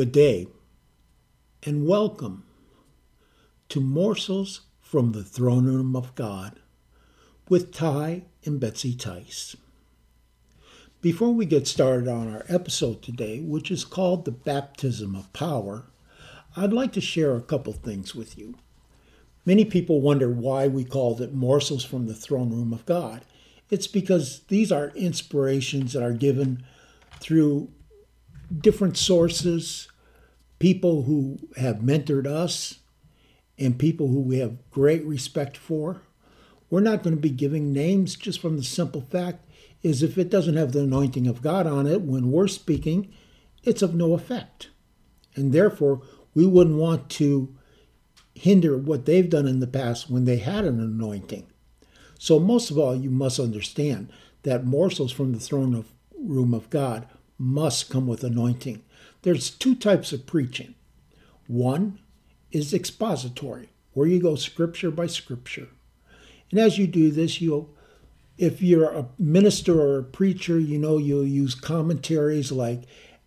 Good day, and welcome to Morsels from the Throne Room of God with Ty and Betsy Tice. Before we get started on our episode today, which is called The Baptism of Power, I'd like to share a couple things with you. Many people wonder why we called it Morsels from the Throne Room of God. It's because these are inspirations that are given through different sources, people who have mentored us, and people who we have great respect for. We're not going to be giving names just from the simple fact is if it doesn't have the anointing of God on it when we're speaking, it's of no effect. And therefore, we wouldn't want to hinder what they've done in the past when they had an anointing. So, most of all, you must understand that morsels from the throne of room of God must come with anointing. There's two types of preaching. One is expository, where you go scripture by scripture. And as you do this, you'll if you're a minister or a preacher, you know you'll use commentaries like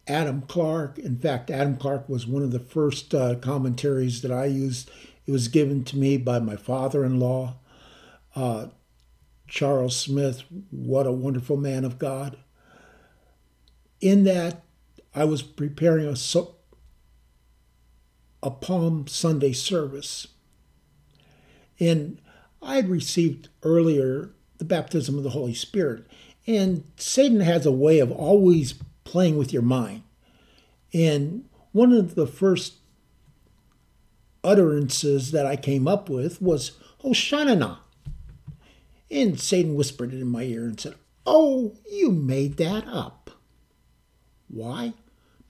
Adam Clarke. In fact, Adam Clarke was one of the first uh, commentaries that I used. It was given to me by my father in law, uh, Charles Smith. What a wonderful man of God in that I was preparing a, so- a Palm Sunday service. And I had received earlier the baptism of the Holy Spirit. And Satan has a way of always playing with your mind. And one of the first utterances that I came up with was Hoshana. And Satan whispered it in my ear and said, Oh, you made that up. Why?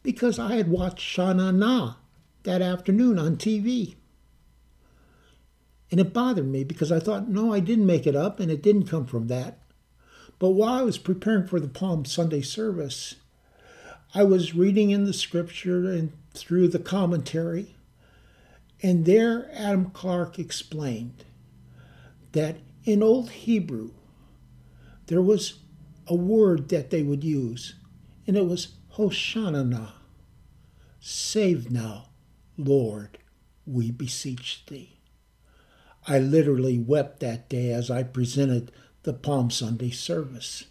Because I had watched Sha Na Na that afternoon on TV. And it bothered me because I thought, no, I didn't make it up and it didn't come from that. But while I was preparing for the Palm Sunday service, I was reading in the scripture and through the commentary, and there Adam Clarke explained that in Old Hebrew there was a word that they would use, and it was Hoshana. Save now, Lord, we beseech thee. I literally wept that day as I presented the Palm Sunday service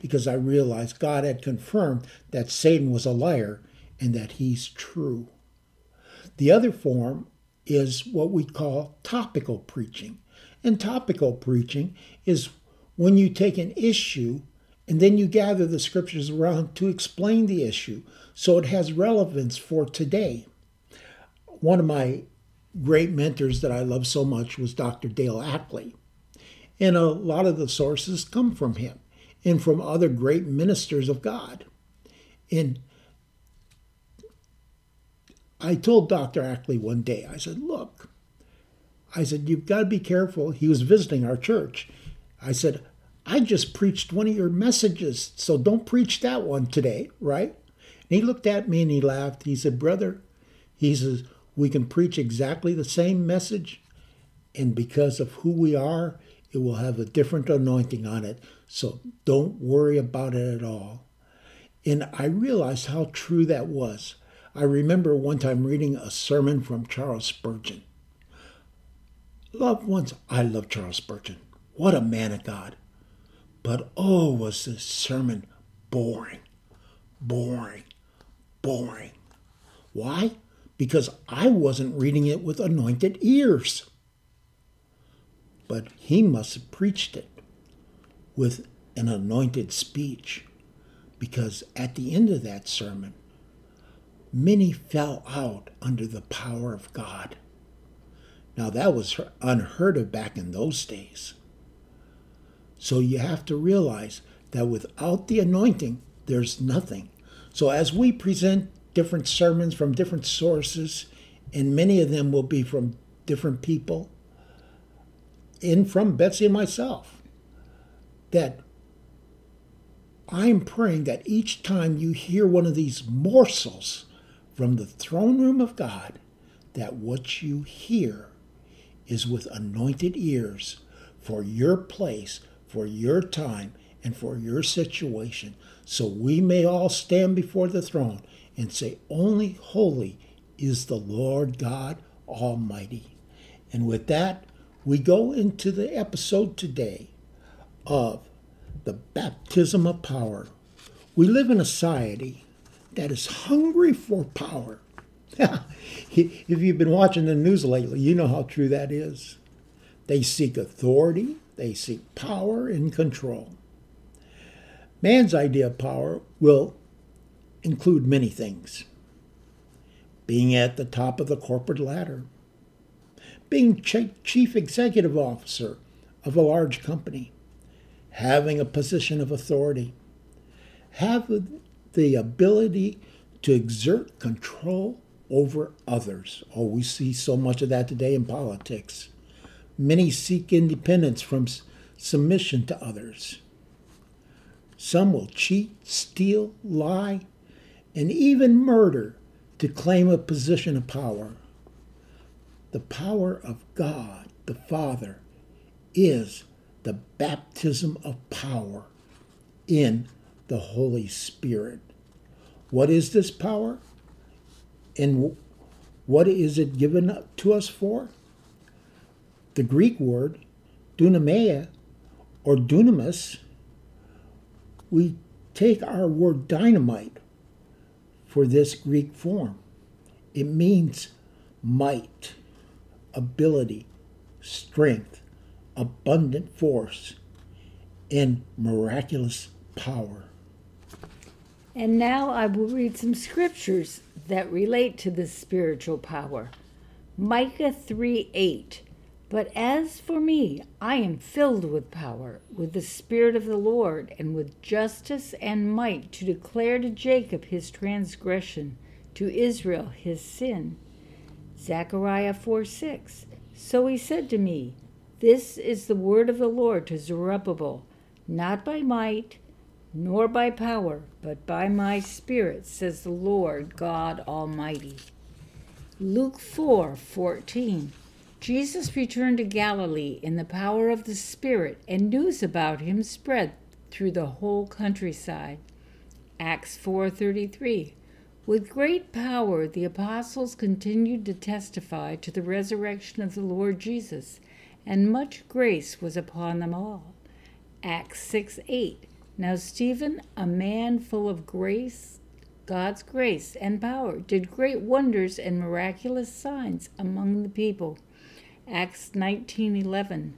because I realized God had confirmed that Satan was a liar and that he's true. The other form is what we call topical preaching. And topical preaching is when you take an issue and then you gather the scriptures around to explain the issue so it has relevance for today. One of my great mentors that I love so much was Dr. Dale Ackley. And a lot of the sources come from him and from other great ministers of God. And I told Dr. Ackley one day, I said, Look, I said, you've got to be careful. He was visiting our church. I said, I just preached one of your messages, so don't preach that one today, right? And he looked at me and he laughed. He said, Brother, he says, we can preach exactly the same message, and because of who we are, it will have a different anointing on it. So don't worry about it at all. And I realized how true that was. I remember one time reading a sermon from Charles Spurgeon. Loved ones, I love Charles Spurgeon. What a man of God. But oh, was this sermon boring, boring, boring. Why? Because I wasn't reading it with anointed ears. But he must have preached it with an anointed speech, because at the end of that sermon, many fell out under the power of God. Now, that was unheard of back in those days. So you have to realize that without the anointing, there's nothing. So as we present different sermons from different sources, and many of them will be from different people, and from Betsy and myself, that I'm praying that each time you hear one of these morsels from the throne room of God, that what you hear is with anointed ears for your place for your time and for your situation, so we may all stand before the throne and say, Only holy is the Lord God Almighty. And with that, we go into the episode today of the baptism of power. We live in a society that is hungry for power. if you've been watching the news lately, you know how true that is. They seek authority, they seek power and control. Man's idea of power will include many things being at the top of the corporate ladder, being chief executive officer of a large company, having a position of authority, having the ability to exert control over others. Oh, we see so much of that today in politics. Many seek independence from submission to others. Some will cheat, steal, lie, and even murder to claim a position of power. The power of God, the Father, is the baptism of power in the Holy Spirit. What is this power? And what is it given to us for? The Greek word dunameia or dunamis, we take our word dynamite for this Greek form. It means might, ability, strength, abundant force, and miraculous power. And now I will read some scriptures that relate to this spiritual power. Micah 3 8. But as for me, I am filled with power, with the Spirit of the Lord, and with justice and might to declare to Jacob his transgression, to Israel his sin. Zechariah 4 6. So he said to me, This is the word of the Lord to Zerubbabel, not by might, nor by power, but by my Spirit, says the Lord God Almighty. Luke 4 14. Jesus returned to Galilee in the power of the Spirit, and news about him spread through the whole countryside. Acts 4:33 With great power the apostles continued to testify to the resurrection of the Lord Jesus, and much grace was upon them all. Acts 6:8 Now Stephen, a man full of grace, God's grace and power, did great wonders and miraculous signs among the people. Acts 19:11.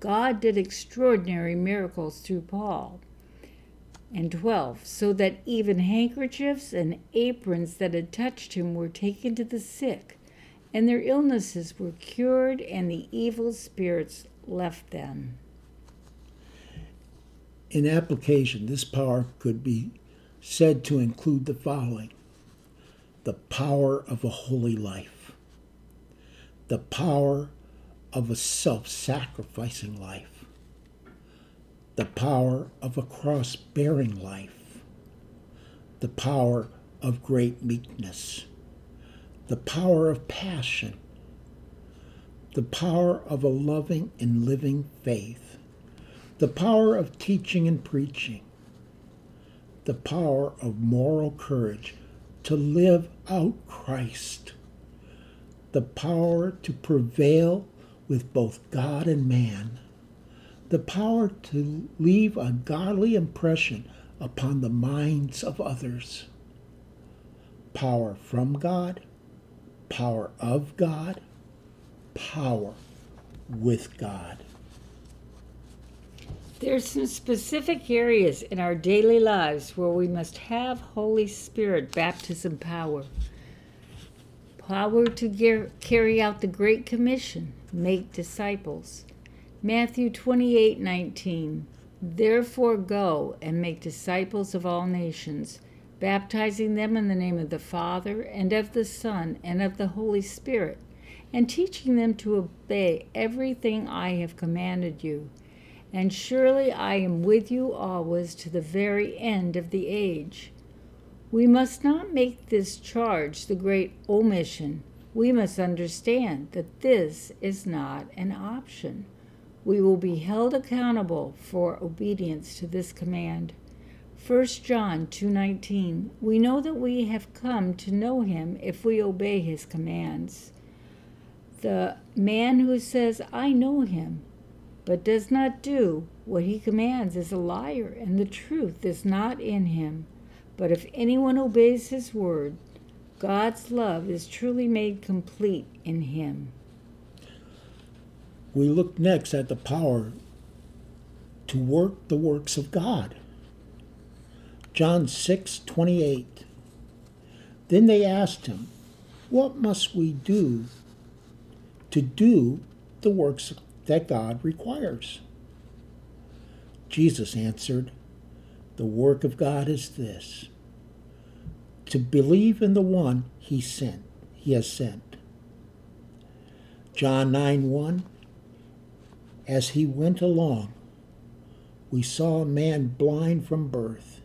God did extraordinary miracles through Paul. And 12, so that even handkerchiefs and aprons that had touched him were taken to the sick, and their illnesses were cured, and the evil spirits left them. In application, this power could be said to include the following the power of a holy life, the power of a self sacrificing life, the power of a cross bearing life, the power of great meekness, the power of passion, the power of a loving and living faith, the power of teaching and preaching, the power of moral courage to live out Christ, the power to prevail with both God and man, the power to leave a godly impression upon the minds of others. Power from God, power of God, power with God. There's some specific areas in our daily lives where we must have Holy Spirit baptism power. Power to carry out the Great Commission, make disciples. Matthew 28:19 Therefore go and make disciples of all nations, baptizing them in the name of the Father and of the Son and of the Holy Spirit, and teaching them to obey everything I have commanded you. And surely I am with you always to the very end of the age. We must not make this charge the great omission we must understand that this is not an option. We will be held accountable for obedience to this command. 1 John 2:19 We know that we have come to know him if we obey his commands. The man who says I know him but does not do what he commands is a liar and the truth is not in him. But if anyone obeys his word, God's love is truly made complete in him. We look next at the power to work the works of God. John 6 28. Then they asked him, What must we do to do the works that God requires? Jesus answered, The work of God is this to believe in the one he sent, he has sent. John 9 1 As he went along, we saw a man blind from birth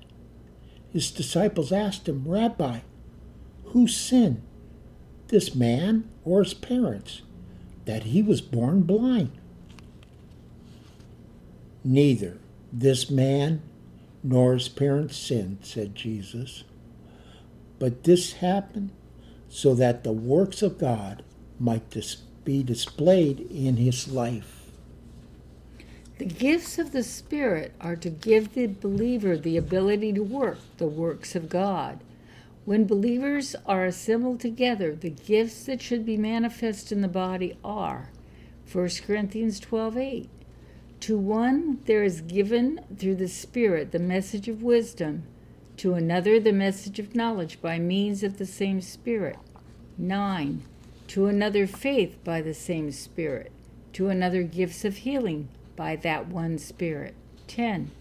his disciples asked him, Rabbi, who sinned, this man or his parents, that he was born blind? Neither this man nor his parents sinned, said Jesus. But this happened so that the works of God might dis- be displayed in his life. The gifts of the Spirit are to give the believer the ability to work the works of God. When believers are assembled together, the gifts that should be manifest in the body are 1 Corinthians 12 8. To one there is given through the Spirit the message of wisdom, to another the message of knowledge by means of the same Spirit. 9. To another faith by the same Spirit, to another gifts of healing by that one Spirit. 10.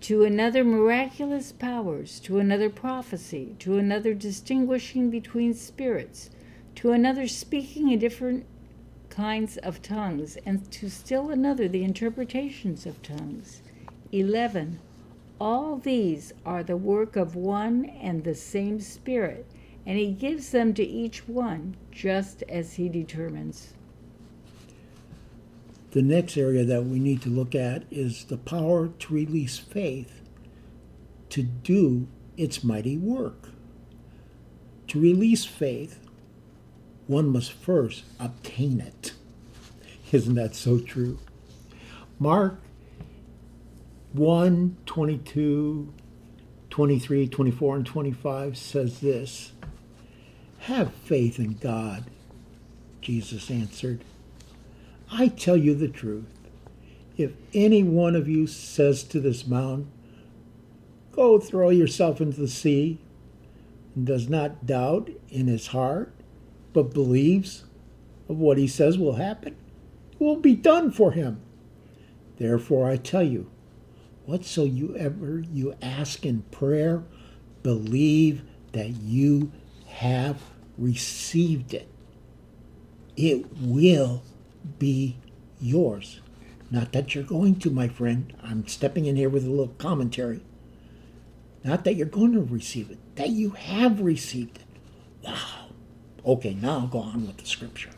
To another miraculous powers, to another prophecy, to another distinguishing between spirits, to another speaking in different kinds of tongues, and to still another the interpretations of tongues. 11. All these are the work of one and the same Spirit, and He gives them to each one just as He determines. The next area that we need to look at is the power to release faith to do its mighty work. To release faith, one must first obtain it. Isn't that so true? Mark 1 22, 23, 24, and 25 says this Have faith in God, Jesus answered. I tell you the truth. If any one of you says to this mountain, Go throw yourself into the sea, and does not doubt in his heart, but believes of what he says will happen, will be done for him. Therefore, I tell you, whatsoever you ask in prayer, believe that you have received it. It will be yours. Not that you're going to, my friend. I'm stepping in here with a little commentary. Not that you're going to receive it, that you have received it. Wow. Okay, now go on with the scripture.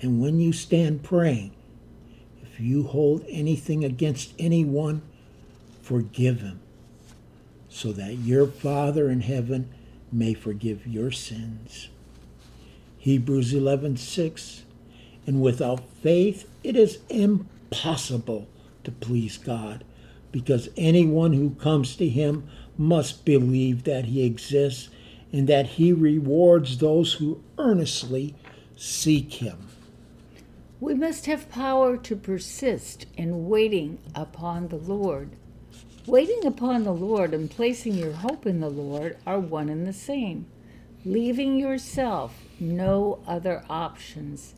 And when you stand praying, if you hold anything against anyone, forgive him, so that your Father in heaven may forgive your sins. Hebrews 11:6 And without faith it is impossible to please God because anyone who comes to him must believe that he exists and that he rewards those who earnestly seek him. We must have power to persist in waiting upon the Lord. Waiting upon the Lord and placing your hope in the Lord are one and the same. Leaving yourself no other options.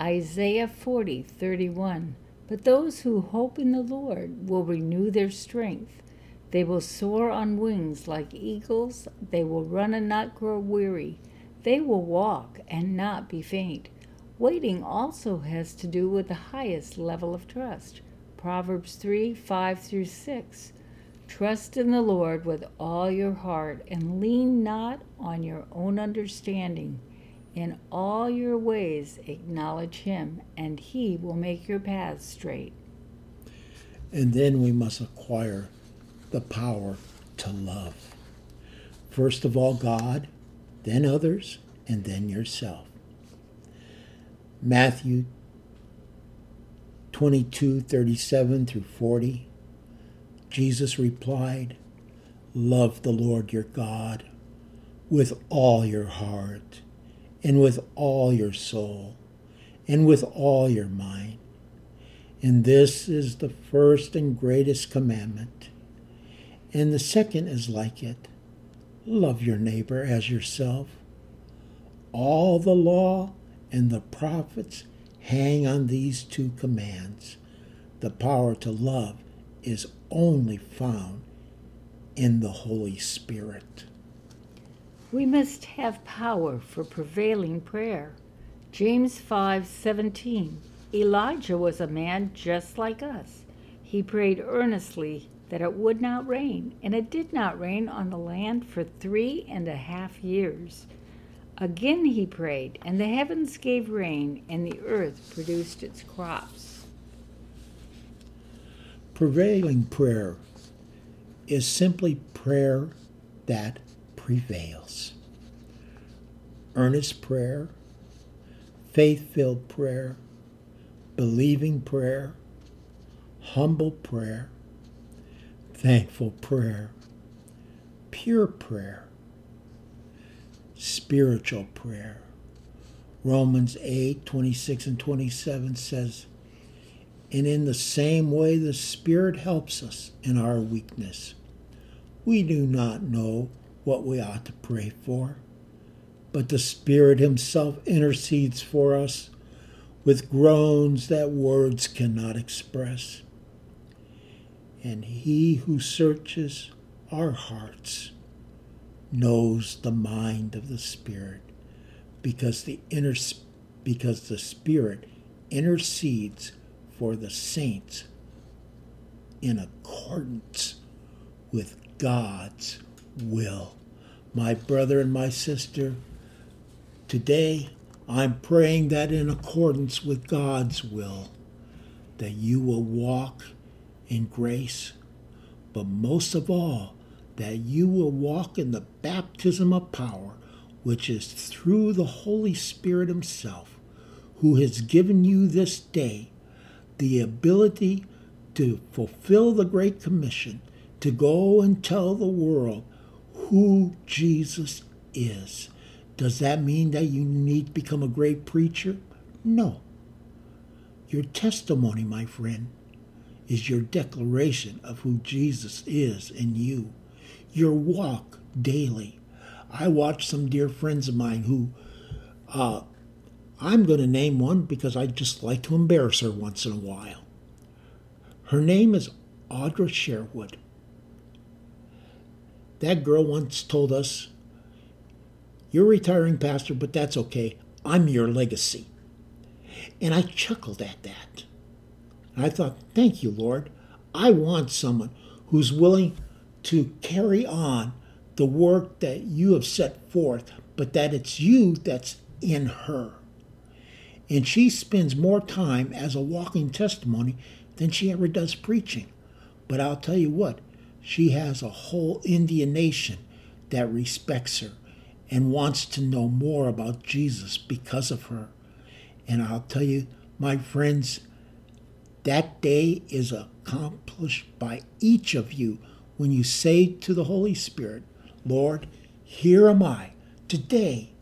Isaiah 40, 31. But those who hope in the Lord will renew their strength. They will soar on wings like eagles. They will run and not grow weary. They will walk and not be faint. Waiting also has to do with the highest level of trust. Proverbs 3 5 through 6. Trust in the Lord with all your heart and lean not on your own understanding. In all your ways acknowledge him, and he will make your paths straight. And then we must acquire the power to love. First of all, God, then others, and then yourself. Matthew 22 37 through 40. Jesus replied, Love the Lord your God with all your heart, and with all your soul, and with all your mind. And this is the first and greatest commandment. And the second is like it love your neighbor as yourself. All the law and the prophets hang on these two commands. The power to love is only found in the Holy Spirit. We must have power for prevailing prayer. James 5:17 Elijah was a man just like us. He prayed earnestly that it would not rain, and it did not rain on the land for three and a half years. Again he prayed, and the heavens gave rain, and the earth produced its crops. Prevailing prayer is simply prayer that prevails. Earnest prayer, faith filled prayer, believing prayer, humble prayer, thankful prayer, pure prayer, spiritual prayer. Romans 8 26 and 27 says, And in the same way, the Spirit helps us in our weakness. We do not know what we ought to pray for, but the Spirit Himself intercedes for us with groans that words cannot express. And He who searches our hearts knows the mind of the Spirit, because the inner because the Spirit intercedes for the saints in accordance with God's will. My brother and my sister, today I'm praying that in accordance with God's will, that you will walk in grace, but most of all, that you will walk in the baptism of power, which is through the Holy Spirit Himself, who has given you this day the ability to fulfill the Great Commission, to go and tell the world who Jesus is. Does that mean that you need to become a great preacher? No. Your testimony, my friend, is your declaration of who Jesus is in you. Your walk daily. I watch some dear friends of mine who, uh, I'm going to name one because I just like to embarrass her once in a while. Her name is Audra Sherwood. That girl once told us, You're retiring pastor, but that's okay. I'm your legacy. And I chuckled at that. And I thought, Thank you, Lord. I want someone who's willing to carry on the work that you have set forth, but that it's you that's in her. And she spends more time as a walking testimony than she ever does preaching. But I'll tell you what, she has a whole Indian nation that respects her and wants to know more about Jesus because of her. And I'll tell you, my friends, that day is accomplished by each of you when you say to the Holy Spirit, Lord, here am I. Today,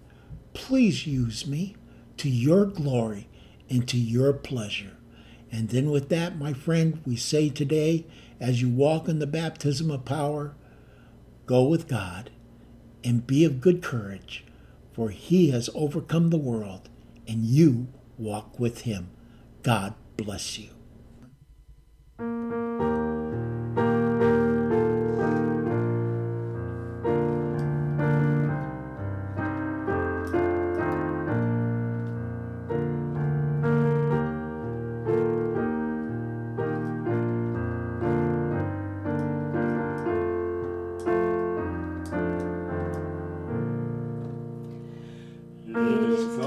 please use me to your glory and to your pleasure. And then, with that, my friend, we say today, as you walk in the baptism of power, go with God and be of good courage, for he has overcome the world, and you walk with him. God bless you. It's